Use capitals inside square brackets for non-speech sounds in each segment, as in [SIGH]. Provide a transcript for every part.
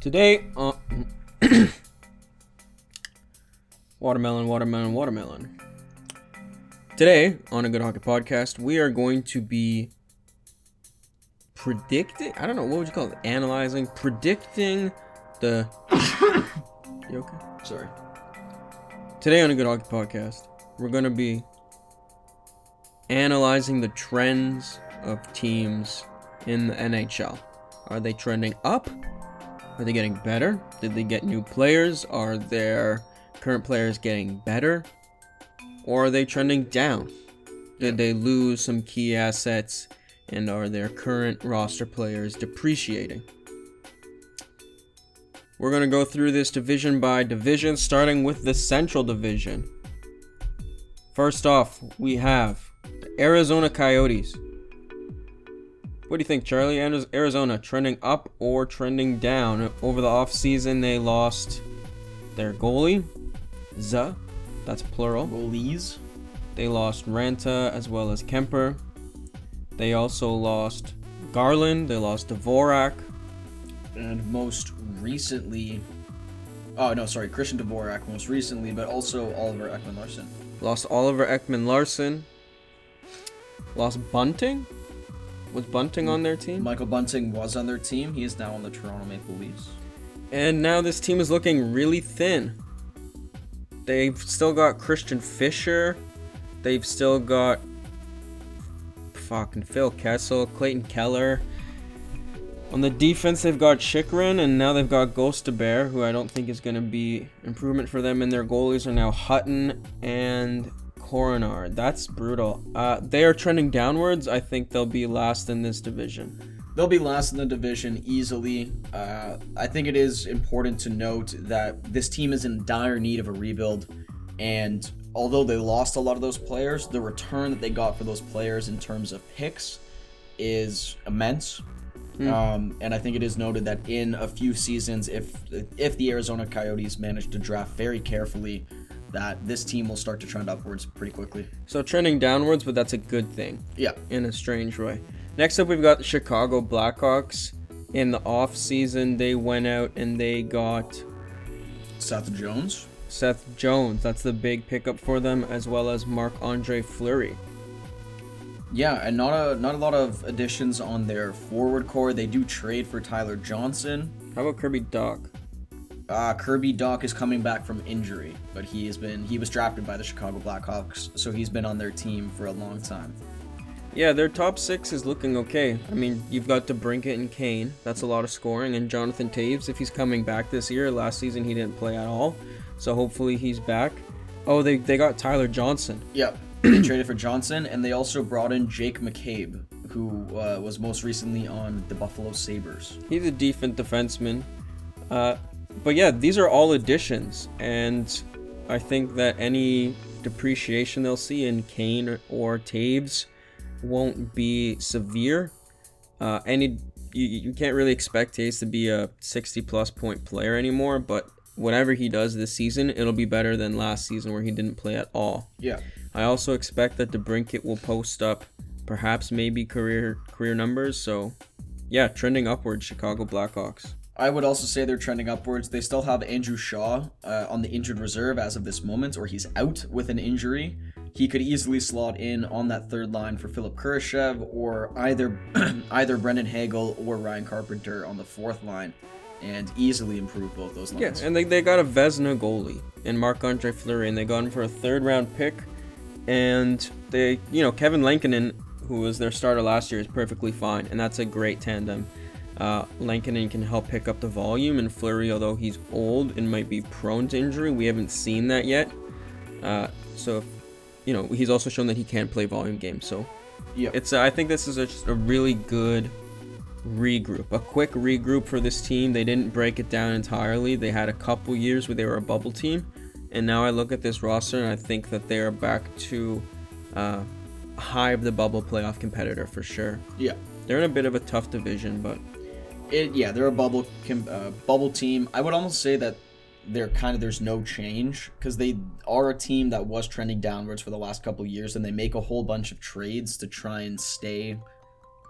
Today, uh, [COUGHS] watermelon, watermelon, watermelon. Today on a Good Hockey Podcast, we are going to be predicting. I don't know what would you call it? Analyzing, predicting the. [COUGHS] you okay? Sorry. Today on a Good Hockey Podcast, we're going to be analyzing the trends of teams in the NHL. Are they trending up? Are they getting better? Did they get new players? Are their current players getting better? Or are they trending down? Did they lose some key assets? And are their current roster players depreciating? We're going to go through this division by division, starting with the Central Division. First off, we have the Arizona Coyotes. What do you think, Charlie? Arizona trending up or trending down? Over the offseason, they lost their goalie, Z, that's plural. Goalies. They lost Raanta as well as Kuemper. They also lost Garland. They lost Dvorak. And most recently, oh no, sorry, Christian Dvorak most recently, but also Oliver Ekman Larsson. Lost Oliver Ekman Larsson. Lost Bunting. Was Bunting on their team? Michael Bunting was on their team. He is now on the Toronto Maple Leafs. And now this team is looking really thin. They've still got Christian Fischer. They've still got fucking Phil Kessel, Clayton Keller. On the defense, they've got Chychrun, and now they've got Gostisbehere, who I don't think is going to be improvement for them. And their goalies are now Hutton and Korenar. That's brutal. Uh, they are trending downwards. I think they'll be last in this division. They'll be last in the division easily. Uh, I think it is important to note that this team is in dire need of a rebuild. And although they lost a lot of those players, the return that they got for those players in terms of picks is immense. Mm. Um, and I think it is noted that in a few seasons, if if the Arizona Coyotes manage to draft very carefully, that this team will start to trend upwards pretty quickly. So trending downwards, but that's a good thing. Yeah. In a strange way. Next up, we've got the Chicago Blackhawks. In the off season, they went out and they got Seth Jones. Seth Jones. That's the big pickup for them, as well as Marc Andre Fleury. Yeah, and not a not a lot of additions on their forward core. They do trade for Tyler Johnson. How about Kirby Dach? Uh, Kirby Dach is coming back from injury, but he has been he was drafted by the Chicago Blackhawks, so he's been on their team for a long time. Yeah, their top six is looking okay. I mean, you've got DeBrincat and Kane. That's a lot of scoring, and Jonathan Toews if he's coming back this year. Last season he didn't play at all, so hopefully he's back. Oh, they they got Tyler Johnson. Yep, [CLEARS THROAT] they traded for Johnson, and they also brought in Jake McCabe, who uh, was most recently on the Buffalo Sabres. He's a decent defenseman. Uh, but yeah, these are all additions, and I think that any depreciation they'll see in Kane or Toews won't be severe. Uh, any you, you can't really expect Toews to be a 60 plus point player anymore, but whatever he does this season, it'll be better than last season where he didn't play at all. Yeah. I also expect that DeBrincat will post up perhaps maybe career career numbers. So yeah, trending upwards, Chicago Blackhawks. I would also say they're trending upwards. They still have Andrew Shaw uh, on the injured reserve as of this moment, or he's out with an injury. He could easily slot in on that third line for Philip Kurashev, or either [CLEARS THROAT] either Brendan Hagel or Ryan Carpenter on the fourth line, and easily improve both those lines. Yeah, and they, they got a Vezina goalie in Marc Andre Fleury, and they got him for a third round pick. And they, you know, Kevin Lankinen, who was their starter last year, is perfectly fine, and that's a great tandem. Uh, Lankinen can help pick up the volume, and Fleury, although he's old and might be prone to injury, we haven't seen that yet. Uh, so, you know, he's also shown that he can play volume games. So, yeah, it's. Uh, I think this is a, just a really good regroup, a quick regroup for this team. They didn't break it down entirely. They had a couple years where they were a bubble team, and now I look at this roster and I think that they are back to uh, high of the bubble playoff competitor for sure. Yeah, they're in a bit of a tough division, but it, yeah, they're a bubble uh, bubble team. I would almost say that they're kind of there's no change because they are a team that was trending downwards for the last couple years, and they make a whole bunch of trades to try and stay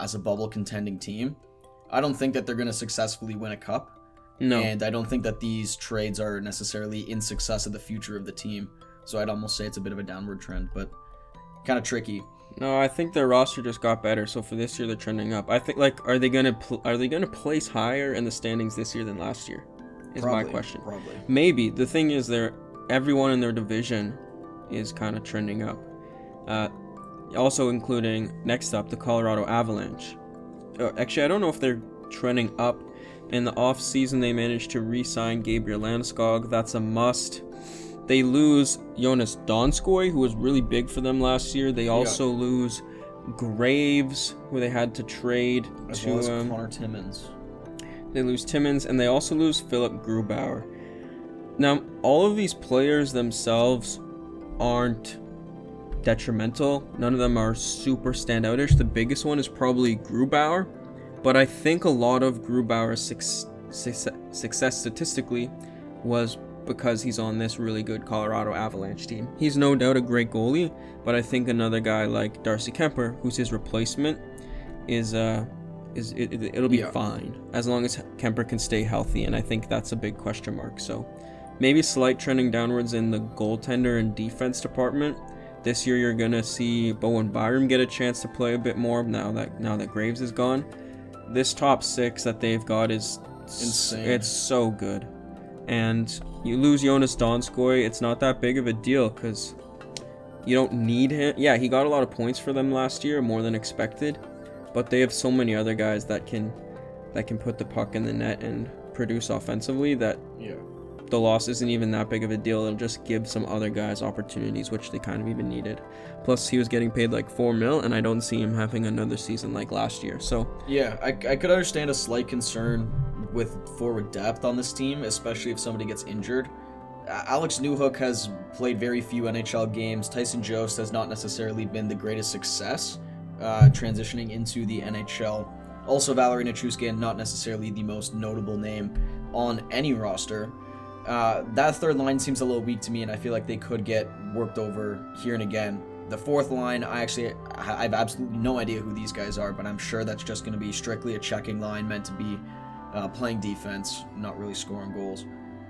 as a bubble contending team. I don't think that they're going to successfully win a cup, No. And I don't think that these trades are necessarily in success of the future of the team. So I'd almost say it's a bit of a downward trend, but kind of tricky. No, I think their roster just got better. So for this year, they're trending up. I think like, are they gonna pl- are they gonna place higher in the standings this year than last year? Is my question. Probably. Maybe the thing is, they're everyone in their division is kind of trending up. Uh, also including next up the Colorado Avalanche. Uh, actually, I don't know if they're trending up. In the off season, they managed to re-sign Gabriel Landeskog. That's a must. They lose Joonas Donskoi, who was really big for them last year. They also lose Graves, who they had to trade As to well as um, Connor Timmins. they lose Timmins, and they also lose Philip Grubauer. Now, all of these players themselves aren't detrimental. None of them are super standoutish. The biggest one is probably Grubauer, but I think a lot of Grubauer's suc- success, success statistically was because he's on this really good Colorado Avalanche team. He's no doubt a great goalie, but I think another guy like Darcy Kuemper, who's his replacement, is uh is it, it'll be Yeah. fine as long as Kuemper can stay healthy, and I think that's a big question mark. So maybe slight trending downwards in the goaltender and defense department. This year you're gonna see Bowen Byram get a chance to play a bit more now that now that Graves is gone. This top six that they've got is Insane. It's so good, and you lose Joonas Donskoi, it's not that big of a deal because you don't need him. Yeah, he got a lot of points for them last year, more than expected, but they have so many other guys that can that can put the puck in the net and produce offensively that Yeah. the loss isn't even that big of a deal. It'll just give some other guys opportunities, which they kind of even needed. Plus, he was getting paid like four mil, and I don't see him having another season like last year. So Yeah, I, I could understand a slight concern with forward depth on this team, especially if somebody gets injured. Alex Newhook has played very few NHL games. Tyson Jost has not necessarily been the greatest success uh, transitioning into the NHL. Also, Valeri Nichushkin, not necessarily the most notable name on any roster. Uh, that third line seems a little weak to me, and I feel like they could get worked over here and again. The fourth line, I actually I have absolutely no idea who these guys are, but I'm sure that's just going to be strictly a checking line meant to be uh, playing defense, not really scoring goals.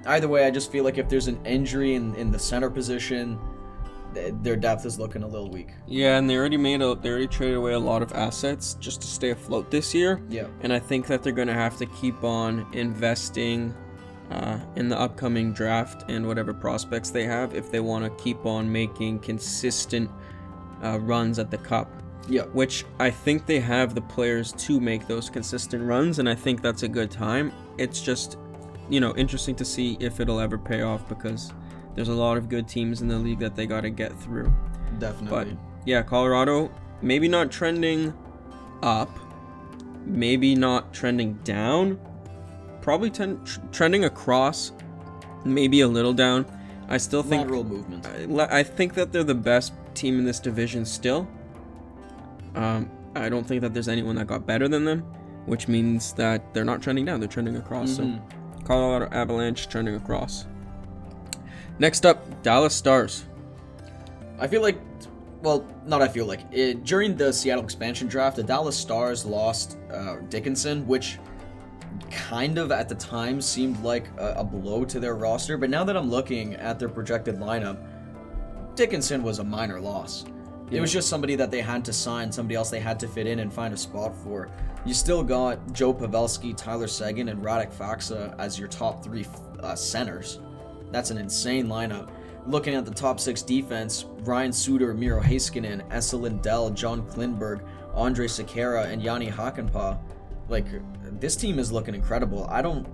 Either way, I just feel like if there's an injury in, in the center position, th- their depth is looking a little weak. yeah, and they already made a they already traded away a lot of assets just to stay afloat this year. Yeah. and I think that they're going to have to keep on investing uh, in the upcoming draft and whatever prospects they have if they want to keep on making consistent uh, runs at the cup. Yeah. Which I think they have the players to make those consistent runs, and I think that's a good time. It's just, you know, interesting to see if it'll ever pay off because there's a lot of good teams in the league that they got to get through. Definitely. But Yeah, Colorado, maybe not trending up, maybe not trending down, probably ten- tr- trending across, maybe a little down. I still think Lateral movement. I, I think that they're the best team in this division still. Um, I don't think that there's anyone that got better than them, which means that they're not trending down; they're trending across. Mhm. So, Colorado Avalanche trending across. Next up, Dallas Stars. I feel like, well, not I feel like. It, during the Seattle expansion draft, the Dallas Stars lost uh, Dickinson, which kind of at the time seemed like a, a blow to their roster. But now that I'm looking at their projected lineup, Dickinson was a minor loss. It was just somebody that they had to sign, somebody else they had to fit in and find a spot for. You still got Joe Pavelski, Tyler Seguin, and Radek Faksa as your top three uh, centers. That's an insane lineup. Looking at the top six defense, Ryan Suter, Miro Heiskanen, Esa Lindell, John Klingberg, Andrej Sekera, and Jani Hakanpaa. Like this team is looking incredible. I don't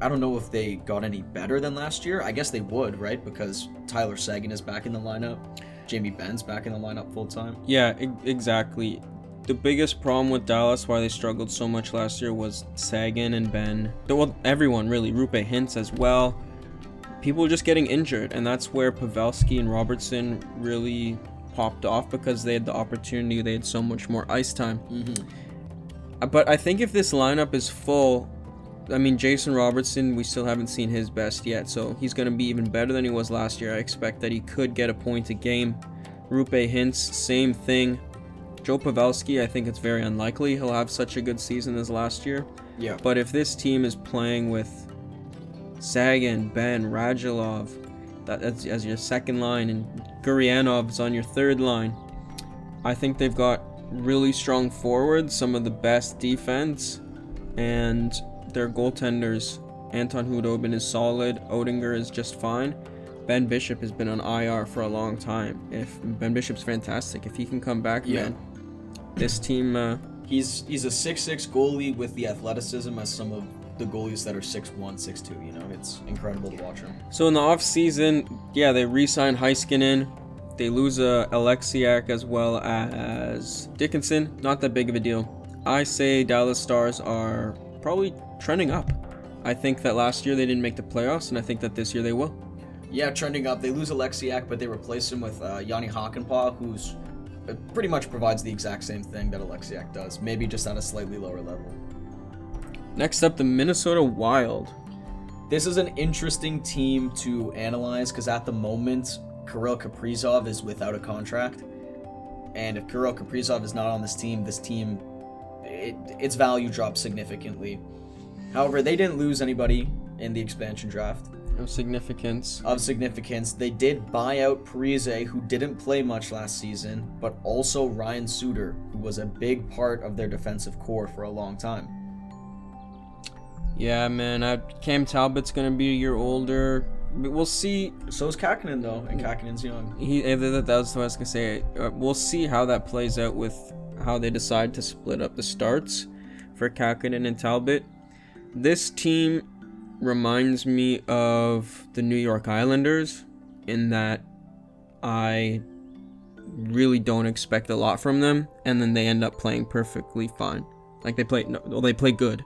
I don't know if they got any better than last year. I guess they would, right? Because Tyler Seguin is back in the lineup. Jamie Benn's back in the lineup full time. Yeah, e- exactly. The biggest problem with Dallas, why they struggled so much last year, was Seguin and Benn. Well, everyone really. Roope Hintz as well. People were just getting injured, and that's where Pavelski and Robertson really popped off because they had the opportunity. They had so much more ice time. Mm-hmm. Uh, But I think if this lineup is full, I mean, Jason Robertson, we still haven't seen his best yet, so he's going to be even better than he was last year. I expect that he could get a point a game. Roope Hintz, same thing. Joe Pavelski, I think it's very unlikely he'll have such a good season as last year. Yeah. But if this team is playing with Seguin, Benn, Radulov, that, that's as your second line, and Guryanov's on your third line. I think they've got really strong forwards, some of the best defense, and their goaltenders. Anton Khudobin is solid. Oettinger is just fine. Ben Bishop has been on IR for a long time. If Ben Bishop's fantastic, if he can come back, Yeah. man, this team. Uh, He's he's a six six goalie with the athleticism as some of the goalies that are 6'1", 6'2", You know, it's incredible to watch him. So in the off season, yeah, they re-signed Heiskanen. They lose uh, Oleksiak as well as Dickinson. Not that big of a deal. I say Dallas Stars are probably trending up. I think that last year they didn't make the playoffs, and I think that this year they will. Yeah, trending up. They lose Oleksiak, but they replace him with uh, Jani Hakanpaa, who's uh, pretty much provides the exact same thing that Oleksiak does, maybe just at a slightly lower level. Next up, the Minnesota Wild. This is an interesting team to analyze because at the moment, Kirill Kaprizov is without a contract, and if Kirill Kaprizov is not on this team, this team, it, its value drops significantly. However, they didn't lose anybody in the expansion draft Of significance. of significance. They did buy out Parise, who didn't play much last season, but also Ryan Suter, who was a big part of their defensive core for a long time. Yeah, man. Uh, Cam Talbot's gonna be a year older. We'll see. So is Kähkönen though, and Kähkönen's young. He eh, that, that was what I was gonna say. Uh, we'll see how that plays out with how they decide to split up the starts for Kähkönen and Talbot. This team reminds me of the New York Islanders in that I really don't expect a lot from them, and then they end up playing perfectly fine. Like they play, no, they play good.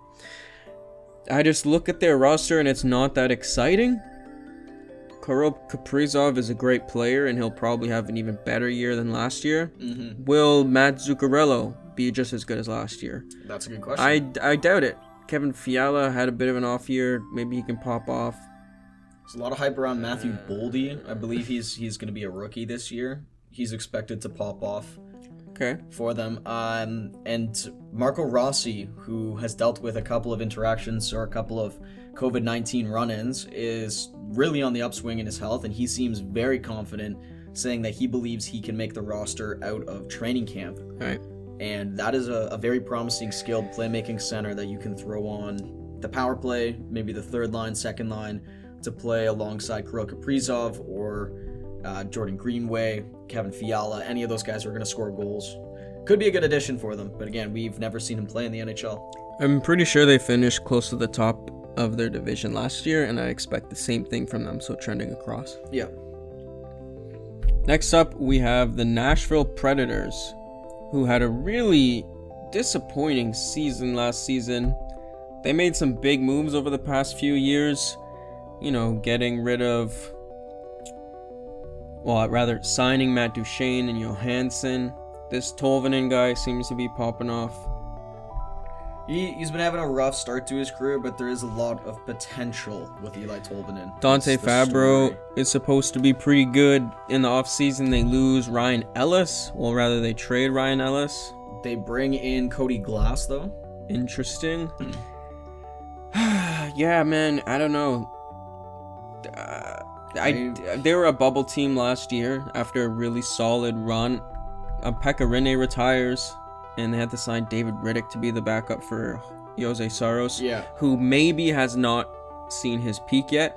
I just look at their roster and it's not that exciting. Kirill Kaprizov is a great player and he'll probably have an even better year than last year. Mm-hmm. Will Matt Zuccarello be just as good as last year? That's a good question. I, I doubt it. Kevin Fiala had a bit of an off year. Maybe he can pop off. There's a lot of hype around Matthew Boldy. I believe he's he's going to be a rookie this year. He's expected to pop off Okay. for them. Um, and Marco Rossi, who has dealt with a couple of interactions or a couple of COVID 19 run ins, is really on the upswing in his health, and he seems very confident, saying that he believes he can make the roster out of training camp. All right. And that is a, a very promising, skilled playmaking center that you can throw on the power play, maybe the third line, second line, to play alongside Kirill Kaprizov or uh, Jordan Greenway, Kevin Fiala, any of those guys who are going to score goals. Could be a good addition for them, but again, we've never seen him play in the NHL. I'm pretty sure they finished close to the top of their division last year, and I expect the same thing from them, so trending across. Yeah. Next up, we have the Nashville Predators, who had a really disappointing season last season. They made some big moves over the past few years, you know, getting rid of, well, rather signing Matt Duchene and Johansen. This Tolvanen guy seems to be popping off. He, he's been having a rough start to his career, but there is a lot of potential with Eeli Tolvanen. Dante Fabbro story. is supposed to be pretty good. In the offseason, they lose Ryan Ellis. Well, rather, they trade Ryan Ellis. They bring in Cody Glass, though. Interesting. [SIGHS] yeah, man. I don't know. Uh, I, they were a bubble team last year after a really solid run. Uh, Pekka Rinne retires, and they had to sign David Rittich to be the backup for Juuse Saros, Yeah. who maybe has not seen his peak yet.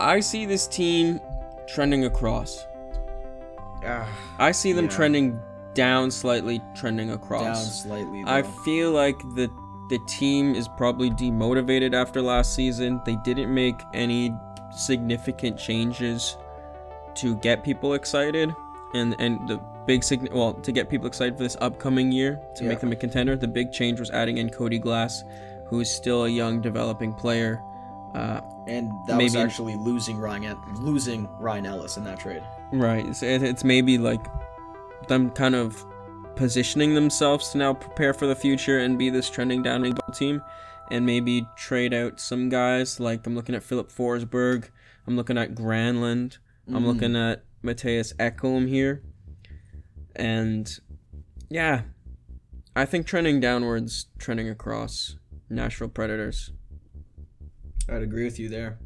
I see this team trending across. Ah, I see them Yeah. trending down slightly, trending across. down slightly. I feel like the the team is probably demotivated after last season. They didn't make any significant changes to get people excited, and and the big sign well to get people excited for this upcoming year to Yeah. make them a contender. The big change was adding in Cody Glass, who is still a young developing player. Uh, and that was maybe- actually losing Ryan losing Ryan Ellis in that trade. Right. So it, it's maybe like them kind of positioning themselves to now prepare for the future and be this trending down team, and maybe trade out some guys. Like I'm looking at Filip Forsberg. I'm looking at Granlund. I'm Mm. looking at Mattias Ekholm here, and yeah, I think trending downwards, trending across. Nashville Predators. I'd agree with you there.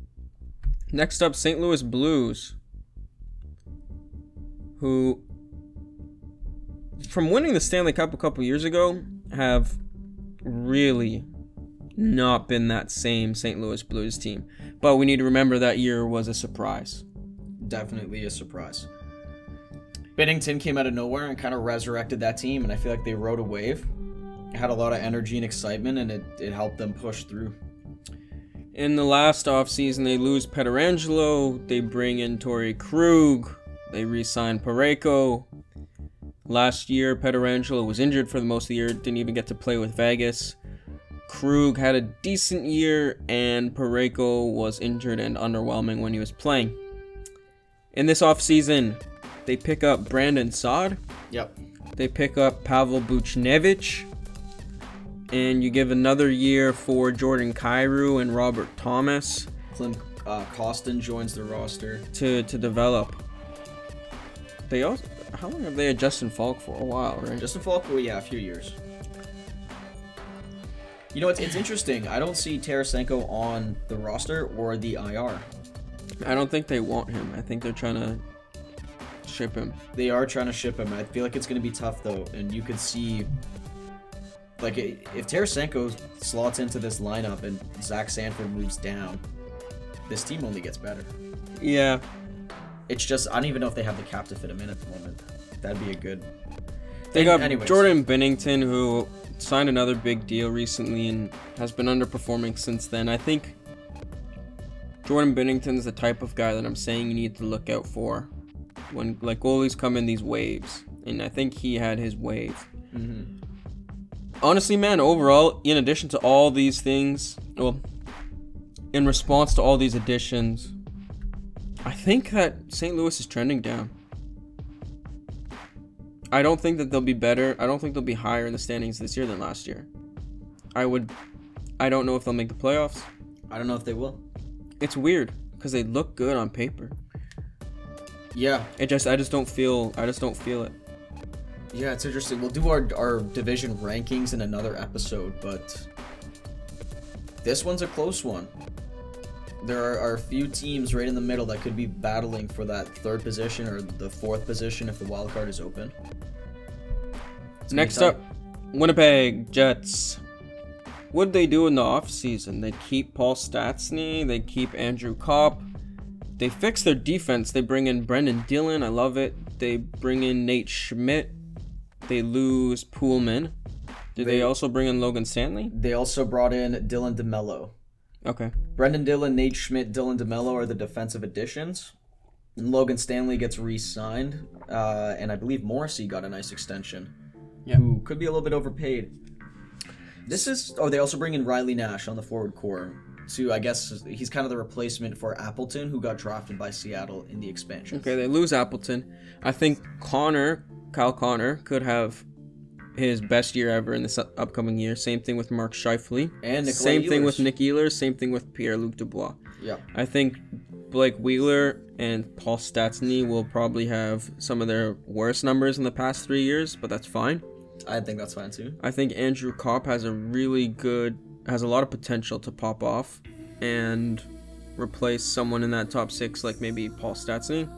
Next up, St. Louis Blues, who, from winning the Stanley Cup a couple years ago, have really not been that same St. Louis Blues team. But we need to remember that year was a surprise. Definitely a surprise. Binnington came out of nowhere and kind of resurrected that team, and I feel like they rode a wave. Had a lot of energy and excitement, and it, it helped them push through. In the last offseason, they lose Pietrangelo, they bring in Torey Krug, they re sign Parayko. Last year, Pietrangelo was injured for the most of the year, didn't even get to play with Vegas. Krug had a decent year, and Parayko was injured and underwhelming when he was playing. In this offseason, they pick up Brandon Saad, Yep. they pick up Pavel Buchnevich, and you give another year for Jordan Kyrou and Robert Thomas Clint uh, Kostin joins the roster. to, to develop. They also how long have they had Justin Faulk for? A while, right? Justin Faulk, well, yeah, a few years. You know, it's, it's interesting. I don't see Tarasenko on the roster or the IR. I don't think they want him. I think they're trying to ship him. They are trying to ship him. I feel like it's going to be tough, though. And you could see, like, if Tarasenko slots into this lineup and Zach Sanford moves down, this team only gets better. Yeah, It's just, I don't even know if they have the cap to fit him in at the moment. That'd be a good. They And got anyways. Jordan Binnington, who signed another big deal recently and has been underperforming since then. I think Jordan Binnington's the type of guy that I'm saying you need to look out for when like goalies come in these waves, and I think he had his wave. Mhm. Honestly, man, overall, in addition to all these things, well, in response to all these additions, I think that St. Louis is trending down. I don't think that they'll be better. I don't think they'll be higher in the standings this year than last year. I would. I don't know if they'll make the playoffs. I don't know if they will. It's weird because they look good on paper. Yeah, It just. I just don't feel. I just don't feel it. Yeah, it's interesting. We'll do our, our division rankings in another episode, but this one's a close one. There are, are a few teams right in the middle that could be battling for that third position or the fourth position if the wild card is open. It's Next up, Winnipeg Jets. What'd they do in the offseason? They keep Paul Stastny, they keep Andrew Copp. They fix their defense. They bring in Brendan Dillon. I love it. They bring in Nate Schmidt. They lose Poolman. Did they, They- also bring in Logan Stanley? They also brought in Dylan DeMelo. Okay. Brendan Dillon, Nate Schmidt, Dylan DeMelo are the defensive additions. And Logan Stanley gets re-signed, uh, and I believe Morrissey got a nice extension. Yeah. Who could be a little bit overpaid. This is. Oh, they also bring in Riley Nash on the forward core. To I guess he's kind of the replacement for Appleton, who got drafted by Seattle in the expansion. Okay, they lose Appleton. I think Connor, Kyle Connor, could have his best year ever in this upcoming year. Same thing with Mark Scheifele. And Nikolai Same thing with Nick Ehlers. Same thing with Pierre Luc Dubois. Yeah. I think Blake Wheeler and Paul Stastny will probably have some of their worst numbers in the past three years, but that's fine. I think that's fine too. I think Andrew Copp has a really good, has a lot of potential to pop off and replace someone in that top six, like maybe Paul Stastny.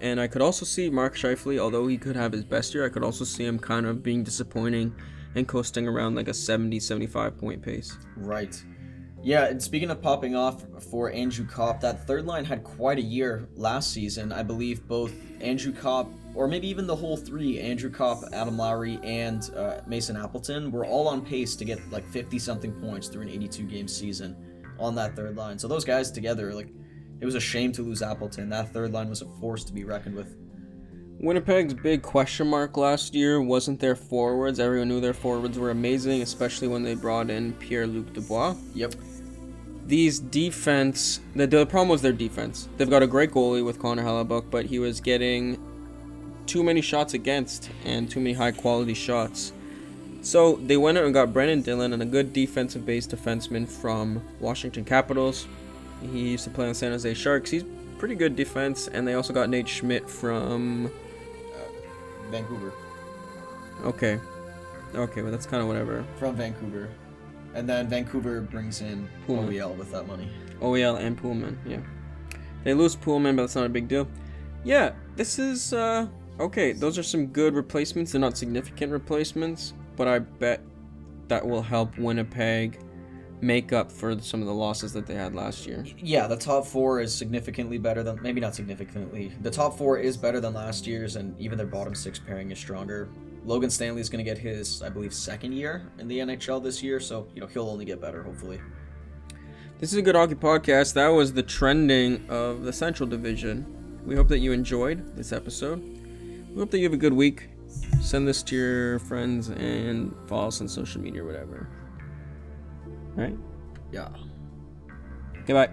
And I could also see Mark Scheifele, although he could have his best year, I could also see him kind of being disappointing and coasting around like a 70 75 point pace. Right. Yeah, and speaking of popping off for Andrew Copp, that third line had quite a year last season. I believe both Andrew Copp, or maybe even the whole three, Andrew Copp, Adam Lowry, and uh, Mason Appleton, were all on pace to get like 50 something points through an 82 game season on that third line. So those guys together, like, it was a shame to lose Appleton. That third line was a force to be reckoned with. Winnipeg's big question mark last year wasn't their forwards. Everyone knew their forwards were amazing, especially when they brought in Pierre Luc Dubois. Yep. These defense, the, the problem was their defense. They've got a great goalie with Connor Hellebuyck, but he was getting too many shots against and too many high quality shots. So they went out and got Brennan Dillon and a good defensive based defenseman from Washington Capitals. He used to play on San Jose Sharks. He's pretty good defense, and they also got Nate Schmidt from Vancouver. Okay. Okay, but that's kind of whatever. From Vancouver. And then Vancouver brings in Poolman. OEL with that money. OEL and Poolman, yeah. They lose Poolman, but that's not a big deal. Yeah, this is uh okay, those are some good replacements. They're not significant replacements, but I bet that will help Winnipeg make up for some of the losses that they had last year. Yeah, the top four is significantly better than maybe not significantly. The top four is better than last year's, and even their bottom six pairing is stronger. Logan Stanley is going to get his, I believe, second year in the NHL this year, so you know he'll only get better, hopefully. This is a good hockey podcast. That was the trending of the Central Division. We hope that you enjoyed this episode. We hope that you have a good week. Send this to your friends and follow us on social media or whatever. All right? Yeah. Goodbye.